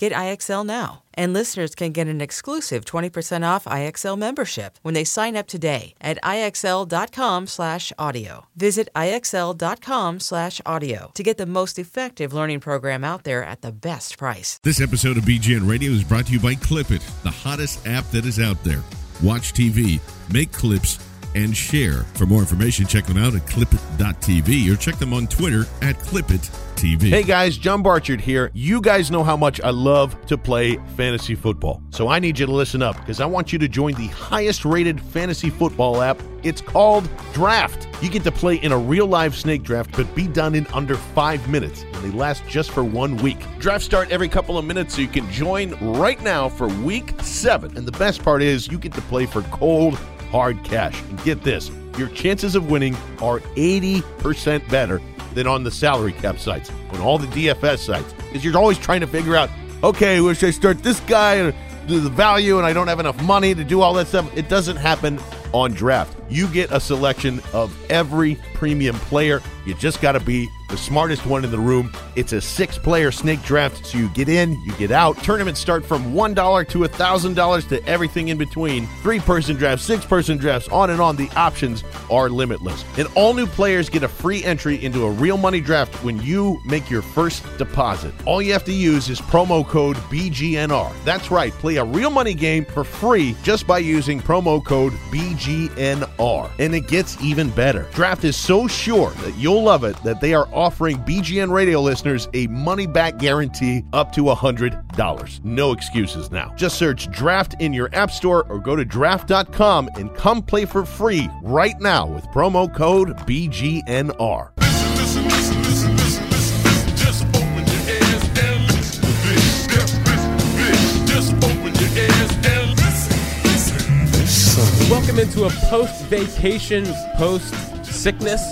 Get IXL now. And listeners can get an exclusive 20% off IXL membership when they sign up today at IXL.com/audio. Visit IXL.com/audio to get the most effective learning program out there at the best price. This episode of BGN Radio is brought to you by Clipit, the hottest app that is out there. Watch TV, make clips, and share. For more information, check them out at clipit.tv or check them on Twitter at clipit.tv. Hey guys, John Barchard here. You guys know how much I love to play fantasy football. So I need you to listen up because I want you to join the highest rated fantasy football app. It's called Draft. You get to play in a real live snake draft, but be done in under five minutes. And they last just for one week. Drafts start every couple of minutes, so you can join right now for week seven. And the best part is you get to play for cold hard cash. And get this your chances of winning are 80% better than on the salary cap sites, on all the DFS sites. Because you're always trying to figure out, okay, where should I start this guy and do the value, and I don't have enough money to do all that stuff. It doesn't happen on draft. You get a selection of every premium player. You just got to be the smartest one in the room. It's a six player snake draft, so you get in, you get out. Tournaments start from $1 to $1,000 to everything in between. Three person drafts, six person drafts, on and on. The options are limitless. And all new players get a free entry into a real money draft when you make your first deposit. All you have to use is promo code BGNR. That's right, play a real money game for free just by using promo code BGNR. And it gets even better. Draft is so sure that you'll love it that they are offering BGN radio listeners a money back guarantee up to $100. No excuses now. Just search draft in your app store or go to draft.com and come play for free right now with promo code BGNR. Listen, listen, listen, listen, listen. Just open your ears and listen to this. This, this, this. Just open your ears and listen, listen. Welcome into a post vacation, post sickness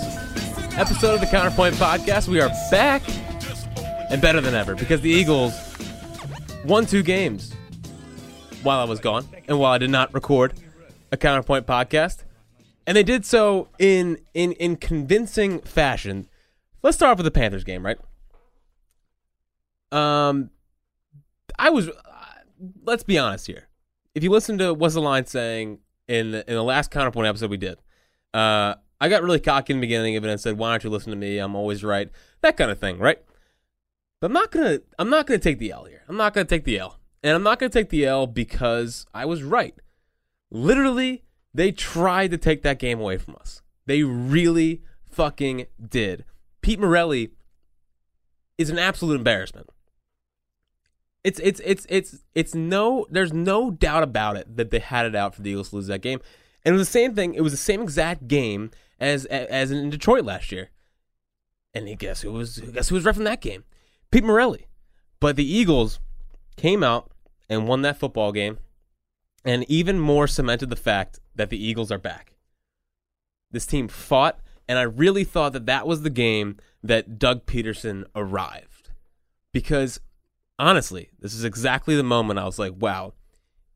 episode of the Counterpoint Podcast. We are back and better than ever because the Eagles won two games while I was gone and while I did not record a Counterpoint podcast. And they did so in in in convincing fashion. Let's start off with the Panthers game, right? Um I was uh, let's be honest here. If you listen to what's the line saying in the, in the last Counterpoint episode we did, uh I got really cocky in the beginning of it and said, "Why don't you listen to me? I'm always right." That kind of thing, right? But I'm not gonna. I'm not gonna take the L here. I'm not gonna take the L. And I'm not to take the L because I was right. Literally, they tried to take that game away from us. They really fucking did. Pete Morelli is an absolute embarrassment. It's it's it's it's it's no there's no doubt about it that they had it out for the Eagles to lose that game. And it was the same thing, it was the same exact game as as in Detroit last year. And you guess who was guess who was refing that game? Pete Morelli. But the Eagles came out and won that football game and even more cemented the fact that the Eagles are back. This team fought, and I really thought that that was the game that Doug Pederson arrived. Because honestly, this is exactly the moment I was like, wow,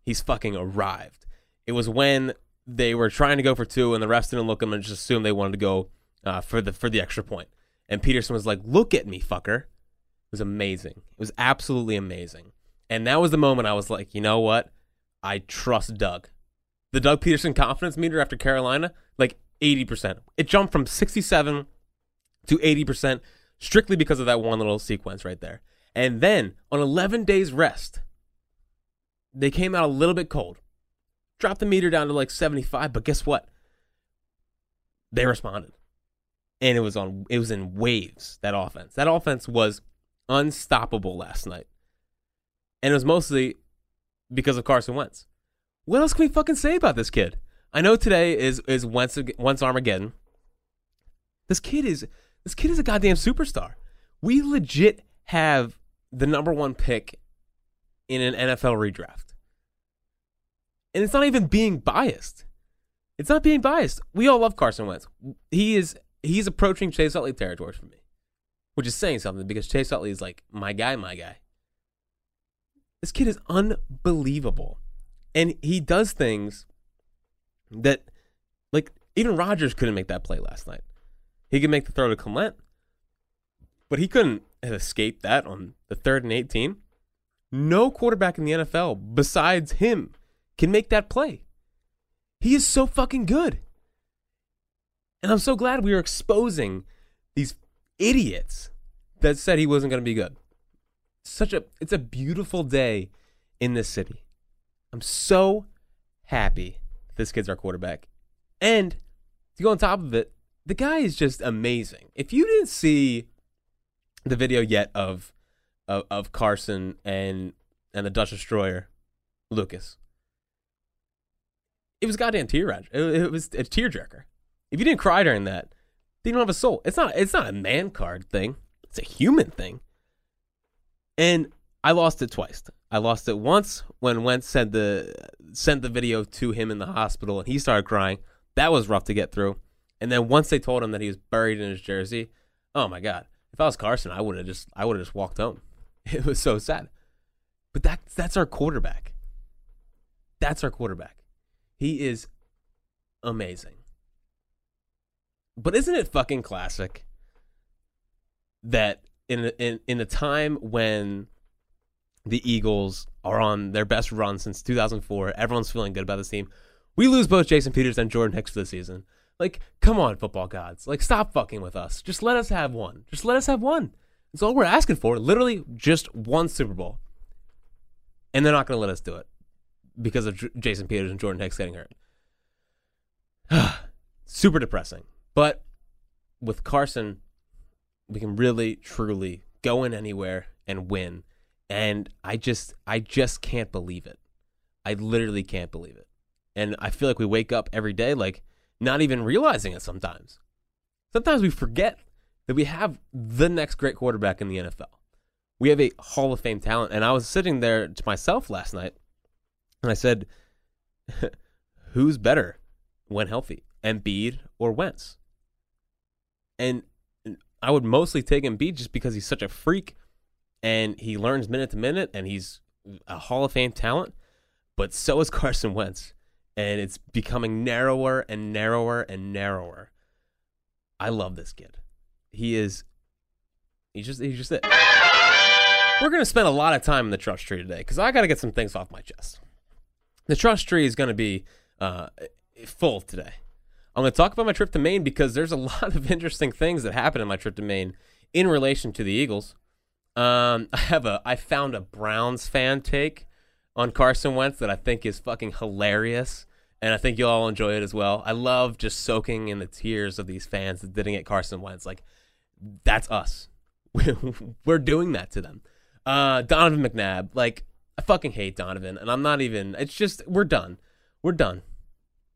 he's fucking arrived. It was when they were trying to go for two, and the refs didn't look at them and just assumed they wanted to go uh, for the for the extra point. And Pederson was like, "Look at me, fucker." It was amazing. It was absolutely amazing. And that was the moment I was like, you know what? I trust Doug. The Doug Pederson confidence meter after Carolina, like 80%. It jumped from 67 to 80% strictly because of that one little sequence right there. And then on 11 days rest, they came out a little bit cold. Dropped the meter down to like 75, but guess what? They responded. And it was on it was in waves, that offense. That offense was unstoppable last night. And it was mostly because of Carson Wentz. What else can we fucking say about this kid? I know today is is Wentz Wentz Armageddon. This kid is this kid is a goddamn superstar. We legit have the number one pick in an NFL redraft. And it's not even being biased. It's not being biased. We all love Carson Wentz. He is he's approaching Chase Utley territory for me. Which is saying something because Chase Utley is like my guy, my guy. This kid is unbelievable. And he does things that, like, even Rodgers couldn't make that play last night. He could make the throw to Clement, but he couldn't have escaped that on the third and 18. No quarterback in the NFL besides him can make that play. He is so fucking good. And I'm so glad we are exposing these idiots that said he wasn't going to be good such a it's a beautiful day in this city. I'm so happy this kid's our quarterback. And to go on top of it, the guy is just amazing. If you didn't see the video yet of of, of Carson and and the Dutch Destroyer, Lucas, it was goddamn tear it, it was a tearjerker. If you didn't cry during that, then you don't have a soul. It's not it's not a man card thing. It's a human thing. And I lost it twice. I lost it once when Wentz sent the sent the video to him in the hospital and he started crying. That was rough to get through. And then once they told him that he was buried in his jersey, oh my god. If I was Carson, I would have just I would have just walked home. It was so sad. But that that's our quarterback. That's our quarterback. He is amazing. But isn't it fucking classic that in in in a time when the Eagles are on their best run since 2004, everyone's feeling good about this team. We lose both Jason Peters and Jordan Hicks for the season. Like, come on, football gods. Like, stop fucking with us. Just let us have one. Just let us have one. That's all we're asking for. Literally, just one Super Bowl. And they're not going to let us do it because of J- Jason Peters and Jordan Hicks getting hurt. Super depressing. But with Carson, we can really, truly go in anywhere and win. And I just, I just can't believe it. I literally can't believe it. And I feel like we wake up every day, like not even realizing it sometimes. Sometimes we forget that we have the next great quarterback in the NFL. We have a Hall of Fame talent. And I was sitting there to myself last night and I said, who's better when healthy, Embiid or Wentz? And I would mostly take Embiid just because he's such a freak and he learns minute to minute and he's a Hall of Fame talent. But so is Carson Wentz. And it's becoming narrower and narrower and narrower. I love this kid. He is he's just he's just it. We're gonna spend a lot of time in the trust tree today because I gotta get some things off my chest. The trust tree is gonna be uh, full today. I'm going to talk about my trip to Maine because there's a lot of interesting things that happened in my trip to Maine in relation to the Eagles. Um, I have a I found a Browns fan take on Carson Wentz that I think is fucking hilarious, and I think you'll all enjoy it as well. I love just soaking in the tears of these fans that didn't get Carson Wentz. Like, that's us. We're doing that to them. Uh, Donovan McNabb, like, I fucking hate Donovan, and I'm not even. It's just we're done. We're done.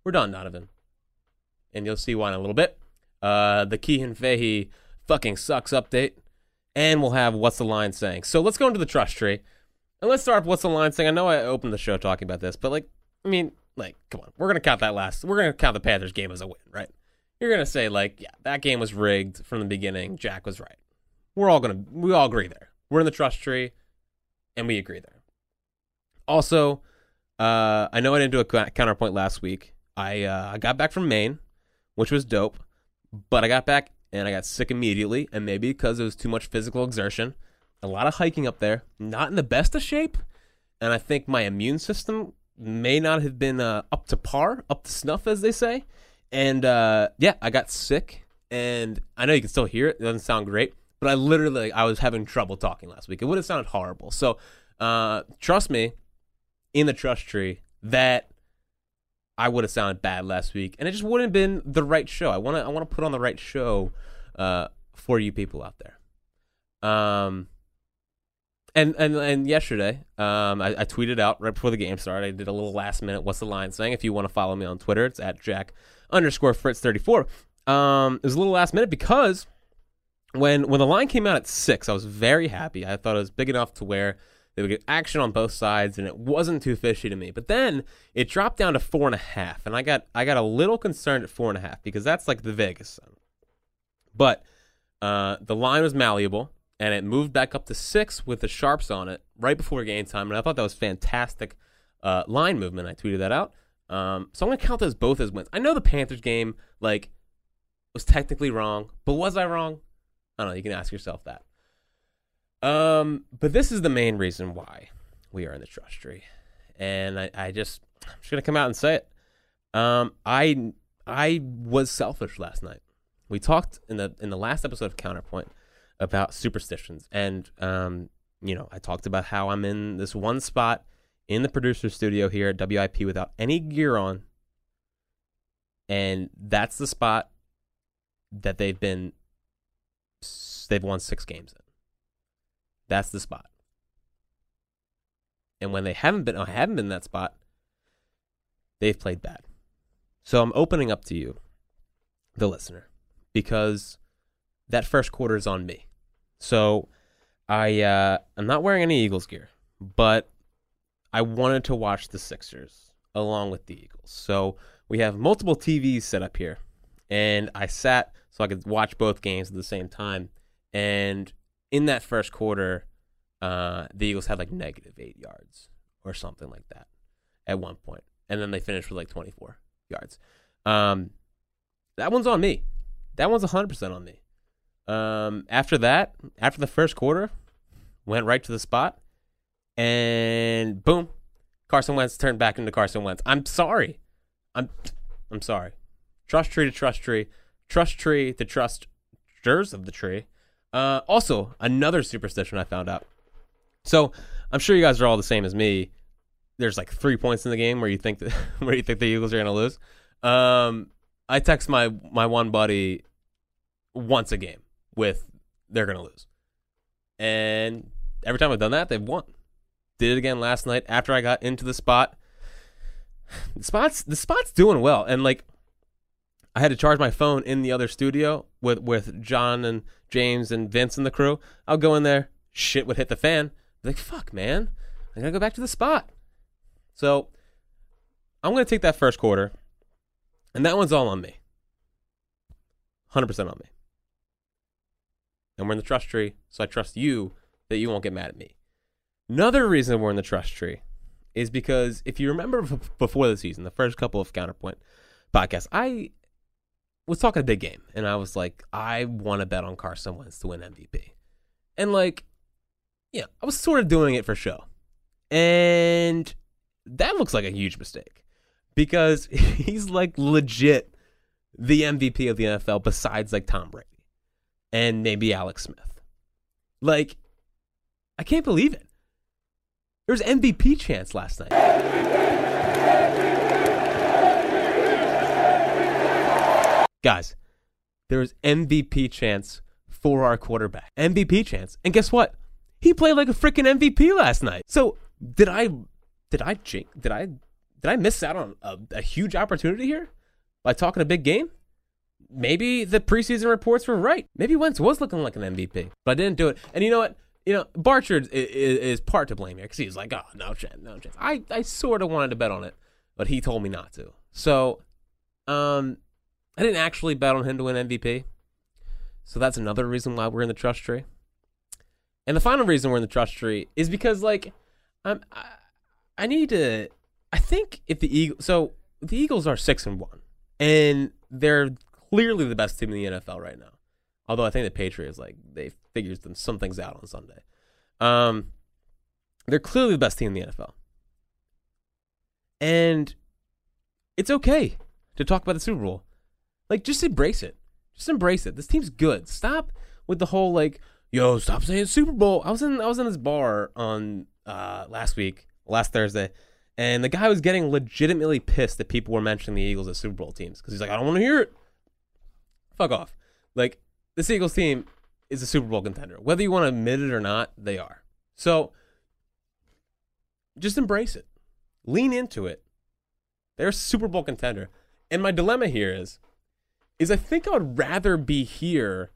We're done, Donovan. And you'll see why in a little bit. Uh, the Keehan Fahey fucking sucks update, and we'll have what's the line saying. So let's go into the trust tree, and let's start with what's the line saying. I know I opened the show talking about this, but like, I mean, like, come on, we're gonna count that last. We're gonna count the Panthers game as a win, right? You're gonna say like, yeah, that game was rigged from the beginning. Jack was right. We're all gonna, we all agree there. We're in the trust tree, and we agree there. Also, uh, I know I didn't do a counterpoint last week. I uh, I got back from Maine, which was dope, but I got back and I got sick immediately, and maybe because it was too much physical exertion, a lot of hiking up there, not in the best of shape, and I think my immune system may not have been uh, up to par, up to snuff, as they say, and uh, yeah, I got sick, and I know you can still hear it. It doesn't sound great, but I literally I was having trouble talking last week. It would have sounded horrible. So uh, trust me, in the trust tree that I would have sounded bad last week, and it just wouldn't have been the right show. I want to I want to put on the right show uh, for you people out there. Um, and and and yesterday, um, I, I tweeted out right before the game started. I did a little last minute. What's the line saying? If you want to follow me on Twitter, it's at Jack underscore Fritz thirty four. Um, it was a little last minute because when when the line came out at six, I was very happy. I thought it was big enough to where they would get action on both sides, and it wasn't too fishy to me. But then it dropped down to four and a half, and I got I got a little concerned at four and a half because that's like the Vegas sun. But uh, the line was malleable, and it moved back up to six with the sharps on it right before game time, and I thought that was fantastic uh, line movement. I tweeted that out. Um, so I'm gonna count those both as wins. I know the Panthers game like was technically wrong, but was I wrong? I don't know. You can ask yourself that. Um, but this is the main reason why we are in the trust tree, and I, I just I'm just gonna come out and say it. Um, I I was selfish last night. We talked in the in the last episode of Counterpoint about superstitions, and um, you know, I talked about how I'm in this one spot in the producer studio here at WIP without any gear on, and that's the spot that they've been they've won six games in. That's the spot. And when they haven't been, I haven't been that spot, they've played bad. So I'm opening up to you, the listener, because that first quarter is on me. So I uh, I'm not wearing any Eagles gear, but I wanted to watch the Sixers along with the Eagles. So we have multiple TVs set up here, and I sat so I could watch both games at the same time. And in that first quarter, uh, the Eagles had like negative eight yards or something like that at one point, and then they finished with like 24 yards. Um, that one's on me. That one's 100% on me. Um, after that, after the first quarter, went right to the spot, and boom, Carson Wentz turned back into Carson Wentz. I'm sorry. I'm I'm sorry. Trust tree to trust tree, trust tree to trusters of the tree. Uh, also, another superstition I found out. So I'm sure you guys are all the same as me. There's like three points in the game where you think that, where you think the Eagles are to lose. Um, I text my my one buddy once a game with they're to lose, and every time I've done that, they've won. Did it again last night after I got into the spot. The spot's the spot's doing well, and like I had to charge my phone in the other studio with with John and James and Vince and the crew. I'll go in there, shit would hit the fan. Be like, fuck, man, I gotta go back to the spot. So I'm gonna take that first quarter, and that one's all on me. Hundred percent on me. And we're in the trust tree, so I trust you that you won't get mad at me. Another reason we're in the trust tree is because if you remember before the season, the first couple of counterpoint podcasts, I was talking a big game, and I was like, I want to bet on Carson Wentz to win MVP, and like, yeah, I was sort of doing it for show, and that looks like a huge mistake because he's like legit the MVP of the NFL besides like Tom Brady and maybe Alex Smith. Like, I can't believe it. There was MVP chance last night. Guys, there was MVP chance for our quarterback. MVP chance. And guess what? He played like a freaking MVP last night. So did I did I did I did I miss out on a, a huge opportunity here by talking a big game? Maybe the preseason reports were right. Maybe Wentz was looking like an MVP, but I didn't do it. And you know what? You know, Barchard is, is part to blame here because he's like, oh, no chance, no chance. I, I sort of wanted to bet on it, but he told me not to. So, um, I didn't actually bet on him to win MVP. So that's another reason why we're in the trust tree. And the final reason we're in the trust tree is because, like, I'm, I, I need to. I think if the Eagles, so the Eagles are six and one, and they're clearly the best team in the NFL right now. Although I think the Patriots, like, they figured them some things out on Sunday. Um, they're clearly the best team in the NFL, and it's okay to talk about the Super Bowl. Like, just embrace it. Just embrace it. This team's good. Stop with the whole like, yo, stop saying Super Bowl. I was in I was in this bar on uh last week, last Thursday, and the guy was getting legitimately pissed that people were mentioning the Eagles as Super Bowl teams because he's like, I don't want to hear it. Fuck off. Like this Eagles team is a Super Bowl contender, whether you want to admit it or not. They are. So just embrace it. Lean into it. They're a Super Bowl contender. And my dilemma here is is I think I would rather be here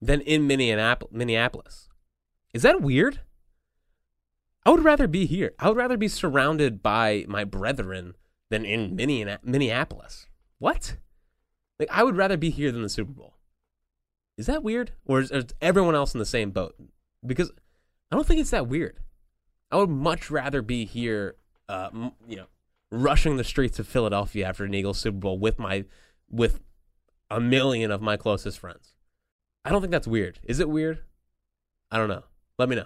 than in Minneapolis. Is that weird? I would rather be here. I would rather be surrounded by my brethren than in Minneapolis. What? Like I would rather be here than the Super Bowl. Is that weird, or is, is everyone else in the same boat? Because I don't think it's that weird. I would much rather be here, uh, you know, rushing the streets of Philadelphia after an Eagles Super Bowl with my with a million of my closest friends. I don't think that's weird. Is it weird? I don't know. Let me know.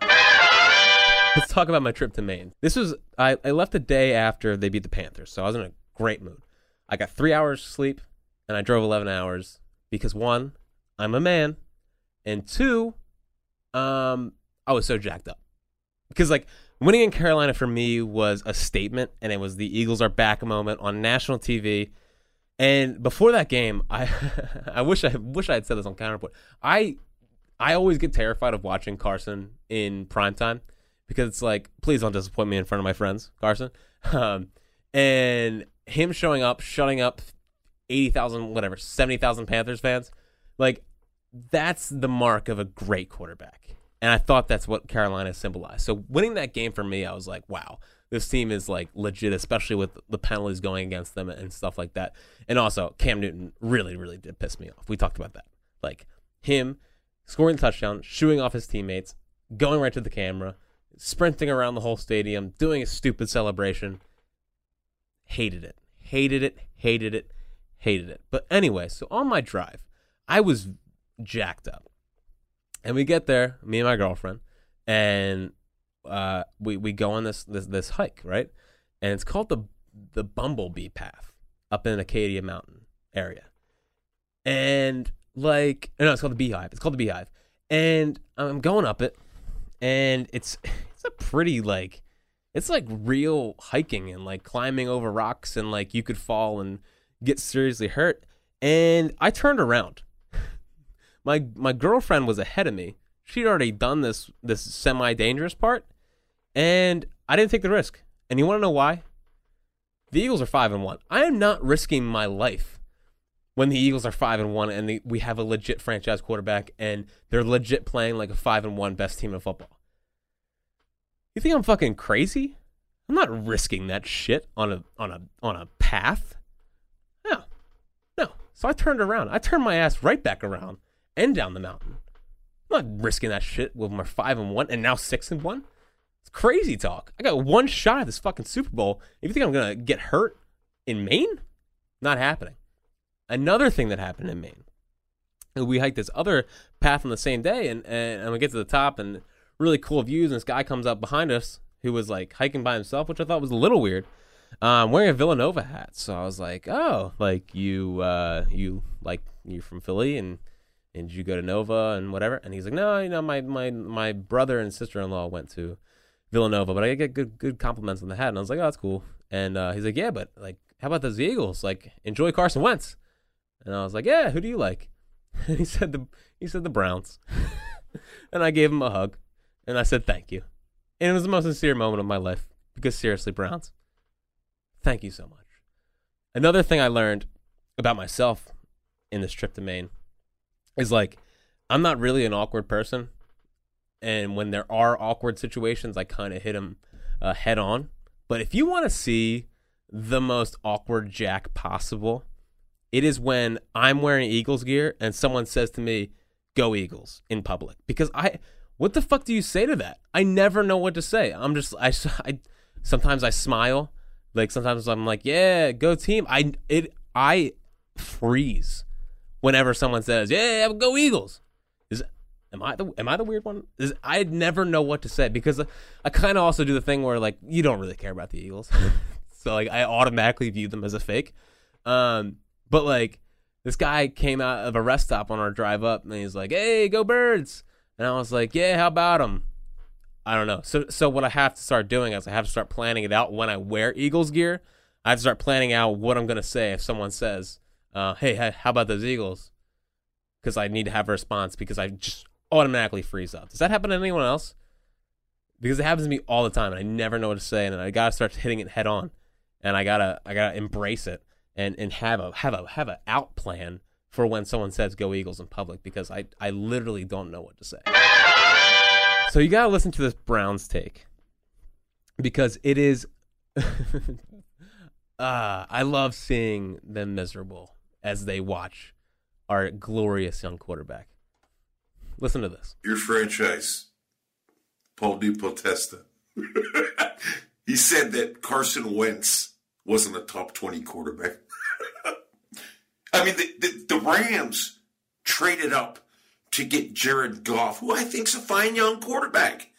Let's talk about my trip to Maine. This was I, I left the day after they beat the Panthers, so I was in a great mood. I got three hours sleep and I drove eleven hours because one, I'm a man, and two, um, I was so jacked up. Because like winning in Carolina for me was a statement, and it was the Eagles are back moment on national TV. And before that game, I I wish I wish I had said this on counterpoint. I I always get terrified of watching Carson in primetime because it's like, please don't disappoint me in front of my friends, Carson. Um, and him showing up, shutting up eighty thousand, whatever, seventy thousand Panthers fans, like that's the mark of a great quarterback. And I thought that's what Carolina symbolized. So winning that game for me, I was like, wow, this team is like legit, especially with the penalties going against them and stuff like that. And also, Cam Newton really, really did piss me off. We talked about that. Like him scoring the touchdown, shooing off his teammates, going right to the camera, sprinting around the whole stadium, doing a stupid celebration. Hated it. Hated it. Hated it. Hated it. But anyway, so on my drive, I was jacked up. And we get there, me and my girlfriend, and uh, we we go on this this this hike, right? And it's called the the Bumblebee Path up in Acadia Mountain area. And like no, it's called the Beehive. It's called the Beehive. And I'm going up it, and it's it's a pretty like it's like real hiking and like climbing over rocks and like you could fall and get seriously hurt. And I turned around. My my girlfriend was ahead of me. She'd already done this this semi dangerous part, and I didn't take the risk. And you want to know why? The Eagles are five and one. I am not risking my life when the Eagles are five and one and the, we have a legit franchise quarterback and they're legit playing like a five and one best team in football. You think I'm fucking crazy? I'm not risking that shit on a on a on a path. No, no. So I turned around. I turned my ass right back around and down the mountain. I'm not risking that shit with we're five and one and now six and one. It's crazy talk. I got one shot at this fucking Super Bowl. If you think I'm gonna get hurt in Maine, not happening. Another thing that happened in Maine, we hiked this other path on the same day, and and, and we get to the top and really cool views, and this guy comes up behind us who was like hiking by himself, which I thought was a little weird. Um, wearing a Villanova hat, so I was like, "Oh, like you, uh, you like you're from Philly, and and you go to Nova and whatever?" And he's like, "No, you know, my my my brother and sister in law went to Villanova, but I get good good compliments on the hat, and I was like, oh, that's cool. And uh, he's like, yeah, but like, how about those Eagles? Like, enjoy Carson Wentz. And I was like, yeah, who do you like? And he said the he said the Browns, and I gave him a hug, and I said thank you, and it was the most sincere moment of my life because seriously, Browns, thank you so much. Another thing I learned about myself in this trip to Maine is like I'm not really an awkward person, and when there are awkward situations, I kind of hit them uh, head on. But if you want to see the most awkward jack possible, it is when I'm wearing Eagles gear and someone says to me, "Go Eagles" in public because I. What the fuck do you say to that? I never know what to say. I'm just I, I sometimes I smile, like sometimes I'm like, "Yeah, go team." I it I freeze whenever someone says, "Yeah, go Eagles." Am I the am I the weird one? Is I never know what to say because I kind of also do the thing where like you don't really care about the Eagles, so like I automatically view them as a fake. Um, but like this guy came out of a rest stop on our drive up and he's like, "Hey, go Birds!" And I was like, "Yeah, how about them?" I don't know. So so what I have to start doing is I have to start planning it out when I wear Eagles gear. I have to start planning out what I'm gonna say if someone says, uh, "Hey, hey, how about those Eagles?" Because I need to have a response because I just automatically freeze up. Does that happen to anyone else? Because it happens to me all the time, and I never know what to say, and I gotta start hitting it head on, and I gotta I gotta embrace it and and have a have a have a out plan for when someone says "Go Eagles" in public because I I literally don't know what to say. So you gotta listen to this Browns take because it is. uh, I love seeing them miserable as they watch our glorious young quarterback. Listen to this. your franchise, Paul DePodesta. he said that Carson Wentz wasn't a top 20 quarterback. I mean, the, the, the Rams traded up to get Jared Goff, who I think's a fine young quarterback.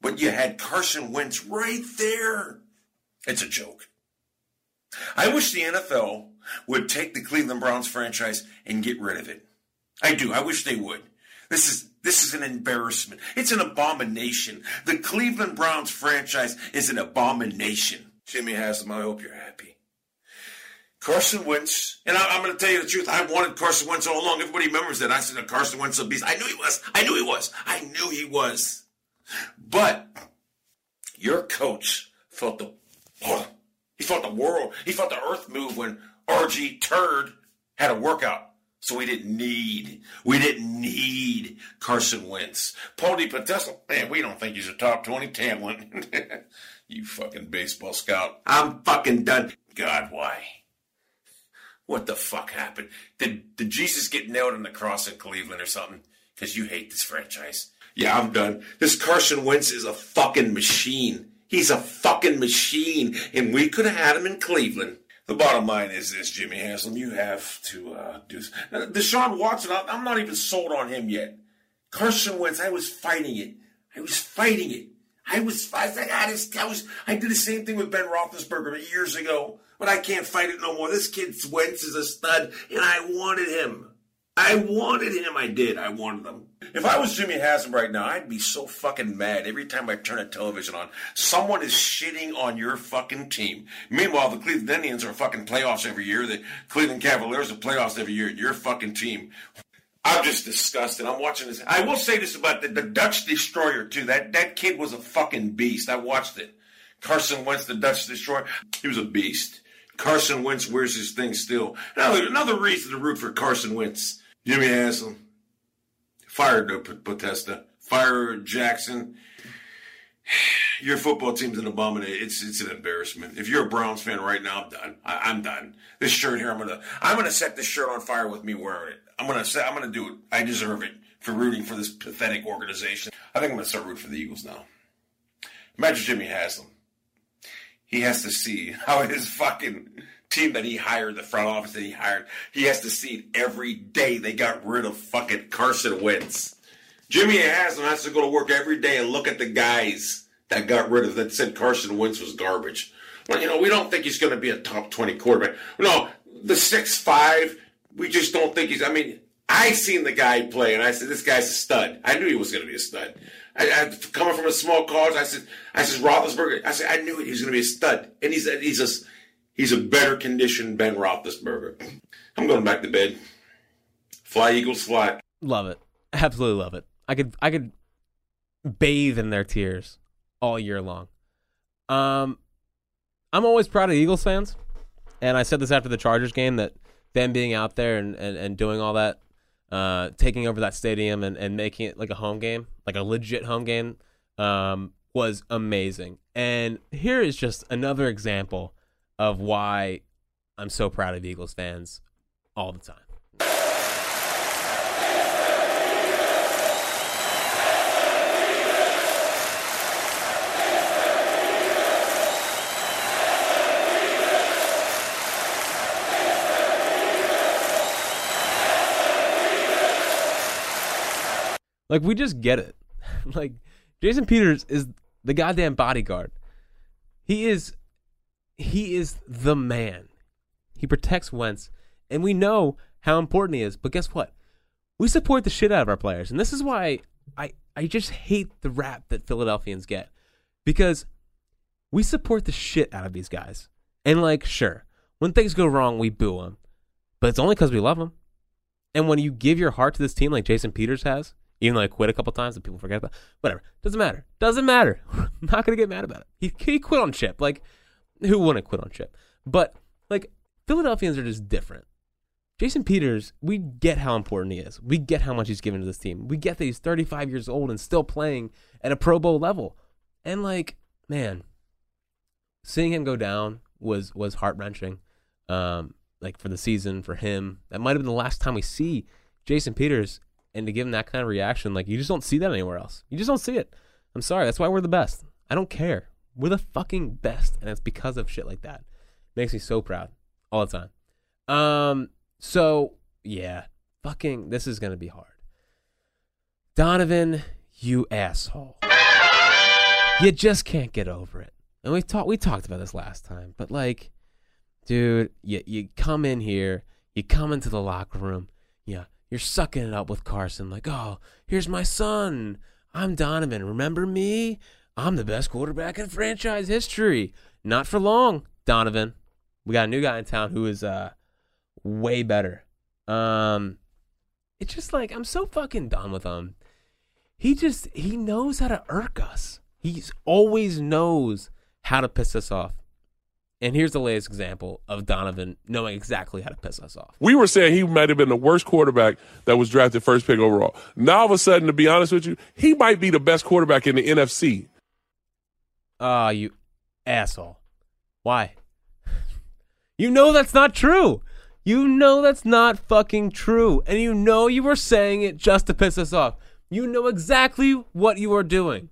But you had Carson Wentz right there. It's a joke. I wish the NFL would take the Cleveland Browns franchise and get rid of it. I do. I wish they would. This is this is an embarrassment. It's an abomination. The Cleveland Browns franchise is an abomination. Jimmy Haslam, I hope you're happy. Carson Wentz, and I, am going to tell you the truth. I wanted Carson Wentz all along. Everybody remembers that. I said Carson Wentz a beast. I knew he was. I knew he was. I knew he was. But your coach felt the oh, he felt the world. He felt the earth move when RG Turd had a workout. So we didn't need, we didn't need Carson Wentz. Paul DePodesta, man, we don't think he's a top 20 talent. you fucking baseball scout. I'm fucking done. God, why? What the fuck happened? Did, did Jesus get nailed on the cross in Cleveland or something? Because you hate this franchise. Yeah, I'm done. This Carson Wentz is a fucking machine. He's a fucking machine. And we could have had him in Cleveland. The bottom line is this, Jimmy Haslam. You have to uh, do. Now, Deshaun Watson, I'm not even sold on him yet. Carson Wentz, I was fighting it. I was fighting it. I was, I, was- I, just, I was, I did the same thing with Ben Roethlisberger years ago, but I can't fight it no more. This kid Wentz is a stud, and I wanted him. I wanted him. I did. I wanted him. If I was Jimmy Haslam right now, I'd be so fucking mad every time I turn a television on. Someone is shitting on your fucking team. Meanwhile, the Cleveland Indians are fucking playoffs every year. The Cleveland Cavaliers are playoffs every year. Your fucking team. I'm just disgusted. I'm watching this. I will say this about the, the Dutch Destroyer too. That that kid was a fucking beast. I watched it. Carson Wentz, the Dutch Destroyer. He was a beast. Carson Wentz wears his thing still. Now, another reason to root for Carson Wentz. Jimmy Haslam. Fire DePodesta. Fire Jackson. Your football team's an abomination. It's it's an embarrassment. If you're a Browns fan right now, I'm done. I, I'm done. This shirt here, I'm gonna I'm gonna set this shirt on fire with me wearing it. I'm gonna set, I'm gonna do it. I deserve it for rooting for this pathetic organization. I think I'm gonna start rooting for the Eagles now. Imagine Jimmy Haslam. He has to see how his fucking team that he hired, the front office that he hired, he has to see it every day they got rid of fucking Carson Wentz. Jimmy Haslam has to go to work every day and look at the guys that got rid of that said Carson Wentz was garbage. Well, you know, we don't think he's going to be a top 20 quarterback. No, the six five, we just don't think he's. I mean, I seen the guy play and I said, this guy's a stud. I knew he was going to be a stud. I, I coming from a small college. I said, I said Roethlisberger. I said I knew he was going to be a stud, and he's he's a he's a better conditioned Ben Roethlisberger. I'm going back to bed. Fly Eagles fly. Love it. Absolutely love it. I could I could bathe in their tears all year long. Um I'm always proud of Eagles fans. And I said this after the Chargers game that them being out there and, and, and doing all that, uh, taking over that stadium and, and making it like a home game, like a legit home game, um, was amazing. And here is just another example of why I'm so proud of Eagles fans all the time. Like we just get it. like Jason Peters is the goddamn bodyguard. He is he is the man. He protects Wentz, and we know how important he is. But guess what? We support the shit out of our players, and this is why I I just hate the rap that Philadelphians get because we support the shit out of these guys. And like, sure, when things go wrong, we boo them, but it's only because we love them. And when you give your heart to this team like Jason Peters has, even though I quit a couple times and people forget about, whatever, doesn't matter. Doesn't matter. I'm not gonna get mad about it. He he quit on Chip. Like, who wouldn't quit on Chip? But like, Philadelphians are just different. Jason Peters, we get how important he is. We get how much he's given to this team. We get that he's 35 years old and still playing at a Pro Bowl level. And like, man, seeing him go down was was heart wrenching. Um, like for the season for him, that might have been the last time we see Jason Peters. And to give him that kind of reaction, like you just don't see that anywhere else. You just don't see it. I'm sorry. That's why we're the best. I don't care. We're the fucking best, and it's because of shit like that. Makes me so proud all the time. Um. So yeah, fucking. This is gonna be hard. Donovan, you asshole. You just can't get over it. And we talked we talked about this last time, but like, dude, you you come in here, you come into the locker room, yeah, you're sucking it up with Carson, like, oh, here's my son. I'm Donovan. Remember me? I'm the best quarterback in franchise history. Not for long, Donovan. We got a new guy in town who is uh way better. Um it's just like I'm so fucking done with him. He just he knows how to irk us. He's always knows how to piss us off. And here's the latest example of Donovan knowing exactly how to piss us off. We were saying he might have been the worst quarterback that was drafted first pick overall. Now, all of a sudden, to be honest with you, he might be the best quarterback in the NFC. Ah, you asshole. Why? You know that's not true. You know that's not fucking true. And you know you were saying it just to piss us off. You know exactly what you are doing.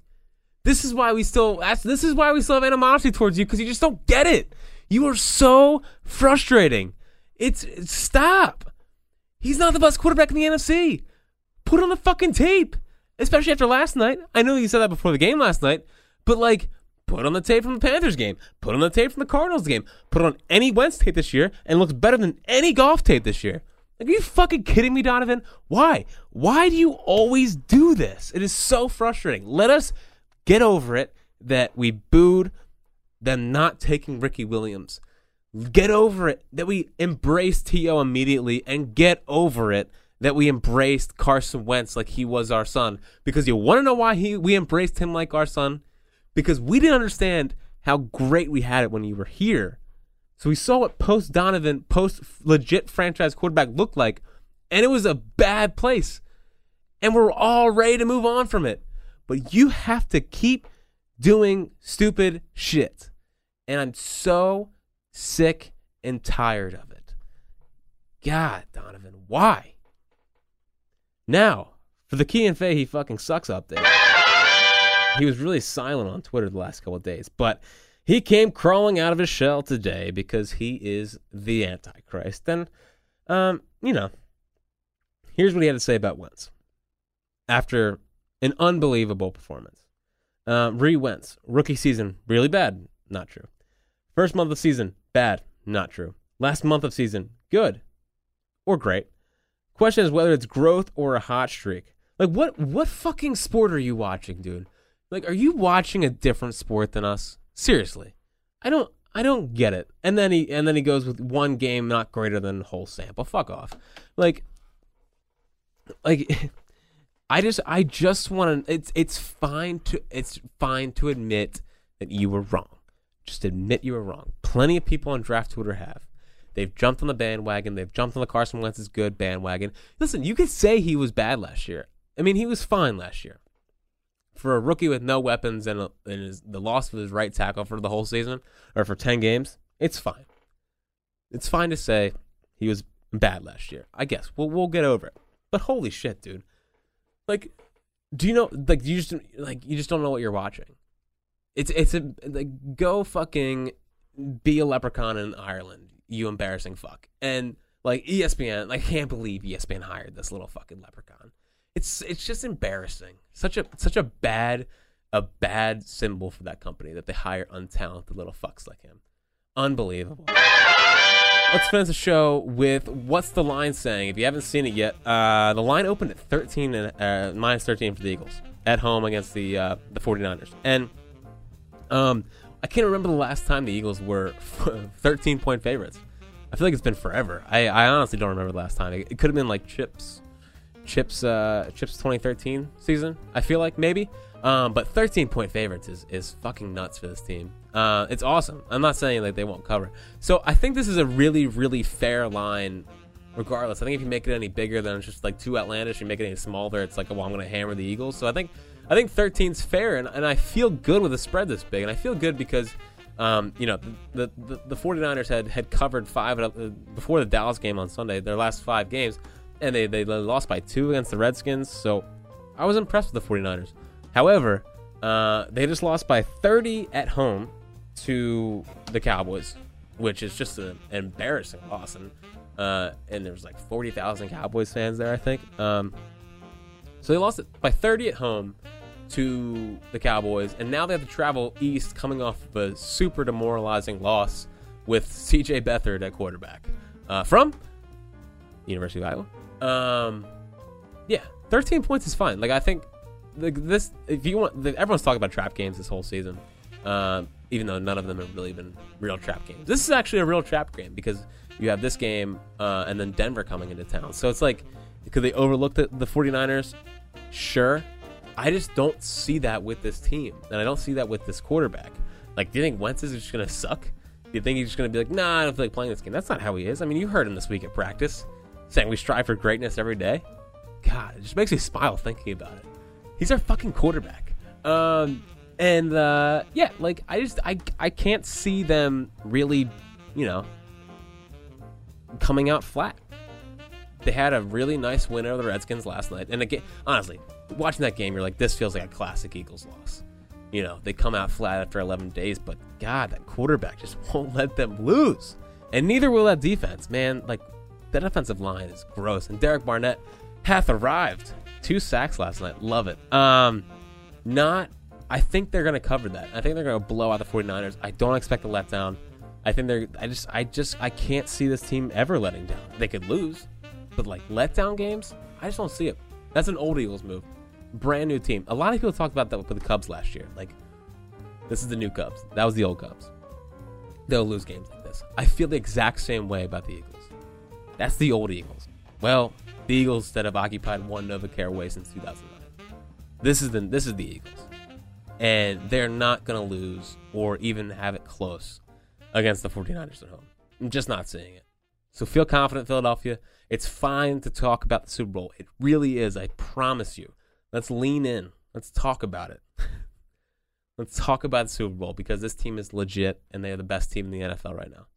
This is why we still this is why we still have animosity towards you because you just don't get it. You are so frustrating. It's, it's stop. He's not the best quarterback in the NFC. Put on the fucking tape. Especially after last night. I know you said that before the game last night, but like put on the tape from the Panthers game. Put on the tape from the Cardinals game. Put on any Wentz tape this year and looks better than any Goff tape this year. Like, are you fucking kidding me, Donovan? Why? Why do you always do this? It is so frustrating. Let us get over it that we booed them not taking Ricky Williams. Get over it that we embraced T.O. immediately and get over it that we embraced Carson Wentz like he was our son. Because you want to know why he we embraced him like our son? Because we didn't understand how great we had it when you were here. So we saw what post Donovan, post legit franchise quarterback looked like, and it was a bad place. And we're all ready to move on from it. But you have to keep doing stupid shit. And I'm so sick and tired of it. God, Donovan, why? Now, for the Key and Faye, he fucking sucks update. He was really silent on Twitter the last couple of days, but he came crawling out of his shell today because he is the Antichrist. And, um, you know, here's what he had to say about Wentz after an unbelievable performance. Uh, Ree Wentz, rookie season, really bad. Not true. First month of season, bad. Not true. Last month of season, good or great. Question is whether it's growth or a hot streak. Like what what fucking sport are you watching, dude? Like are you watching a different sport than us? Seriously. I don't I don't get it. And then he and then he goes with one game not greater than whole sample. Fuck off. Like like I just I just want to it's it's fine to it's fine to admit that you were wrong. Just admit you were wrong. Plenty of people on draft Twitter have. They've jumped on the bandwagon. They've jumped on the Carson Wentz is good bandwagon. Listen, you could say he was bad last year. I mean, he was fine last year. For a rookie with no weapons and, a, and his, the loss of his right tackle for the whole season or for 10 games, it's fine. It's fine to say he was bad last year. I guess. We'll, we'll get over it. But holy shit, dude. Like, do you know, like, you just, like, you just don't know what you're watching. It's, it's a, like, go fucking be a leprechaun in Ireland, you embarrassing fuck. And, like, ESPN, I can't believe ESPN hired this little fucking leprechaun. It's, it's just embarrassing. Such a, such a bad, a bad symbol for that company that they hire untalented little fucks like him. Unbelievable. Let's finish the show with what's the line saying? If you haven't seen it yet, uh, the line opened at 13 and uh, minus 13 for the Eagles at home against the uh, the 49ers. And um, I can't remember the last time the Eagles were 13 point favorites. I feel like it's been forever. I, I honestly don't remember the last time. It, it could have been like Chips, Chips, uh, Chips 2013 season. I feel like maybe. Um, but 13 point favorites is, is fucking nuts for this team. Uh, it's awesome. I'm not saying that they won't cover. So I think this is a really, really fair line. Regardless, I think if you make it any bigger, then it's just like too outlandish. You make it any smaller, it's like, well, I'm to hammer the Eagles. So I think, I think 13's fair, and, and I feel good with a spread this big, and I feel good because, um, you know, the, the the 49ers had had covered five before the Dallas game on Sunday, their last five games, and they they lost by two against the Redskins. So I was impressed with the 49ers. However, uh, they just lost by 30 at home to the Cowboys, which is just an embarrassing loss. And, uh, and there's like 40,000 Cowboys fans there, I think. Um, so they lost it by 30 at home to the Cowboys, and now they have to travel east, coming off of a super demoralizing loss with C.J. Beathard at quarterback uh, from University of Iowa. Um, yeah, 13 points is fine. Like I think like this, if you want, the, everyone's talking about trap games this whole season, um, even though none of them have really been real trap games. This is actually a real trap game because you have this game uh, and then Denver coming into town. So it's like, could they overlook the, the 49ers? Sure. I just don't see that with this team, and I don't see that with this quarterback. Like, do you think Wentz is just going to suck? Do you think he's just going to be like, nah, I don't feel like playing this game? That's not how he is. I mean, you heard him this week at practice saying we strive for greatness every day. God, it just makes me smile thinking about it. He's our fucking quarterback. Um, and uh, yeah, like I just I I can't see them really, you know, coming out flat. They had a really nice win over the Redskins last night, and again, honestly, watching that game, you're like, this feels like a classic Eagles loss. You know, they come out flat after 11 days, but God, that quarterback just won't let them lose, and neither will that defense. Man, like that offensive line is gross, and Derek Barnett hath arrived. Two sacks last night. Love it. Um, not. I think they're going to cover that. I think they're going to blow out the 49ers. I don't expect a letdown. I think they're. I just. I just. I can't see this team ever letting down. They could lose, but like letdown games, I just don't see it. That's an old Eagles move. Brand new team. A lot of people talked about that with the Cubs last year. Like, this is the new Cubs. That was the old Cubs. They'll lose games like this. I feel the exact same way about the Eagles. That's the old Eagles. Well, the Eagles that have occupied one NovaCare away since 2009. This is the this is the Eagles, and they're not gonna lose or even have it close against the 49ers at home. I'm just not seeing it. So feel confident, Philadelphia. It's fine to talk about the Super Bowl. It really is. I promise you. Let's lean in. Let's talk about it. Let's talk about the Super Bowl because this team is legit and they are the best team in the NFL right now.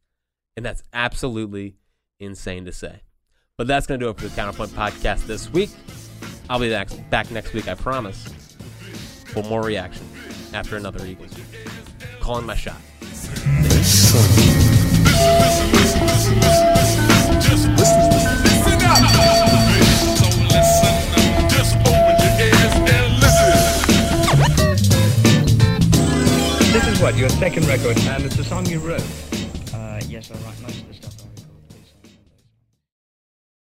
And that's absolutely insane to say. But that's going to do it for the Counterpoint podcast this week. I'll be back, back next week, I promise, for more reaction after another Eagles week. Calling my shot. Listen up. So listen, just open your ears and listen. This is what, your second record, and it's a song you wrote? Uh, yes, I write most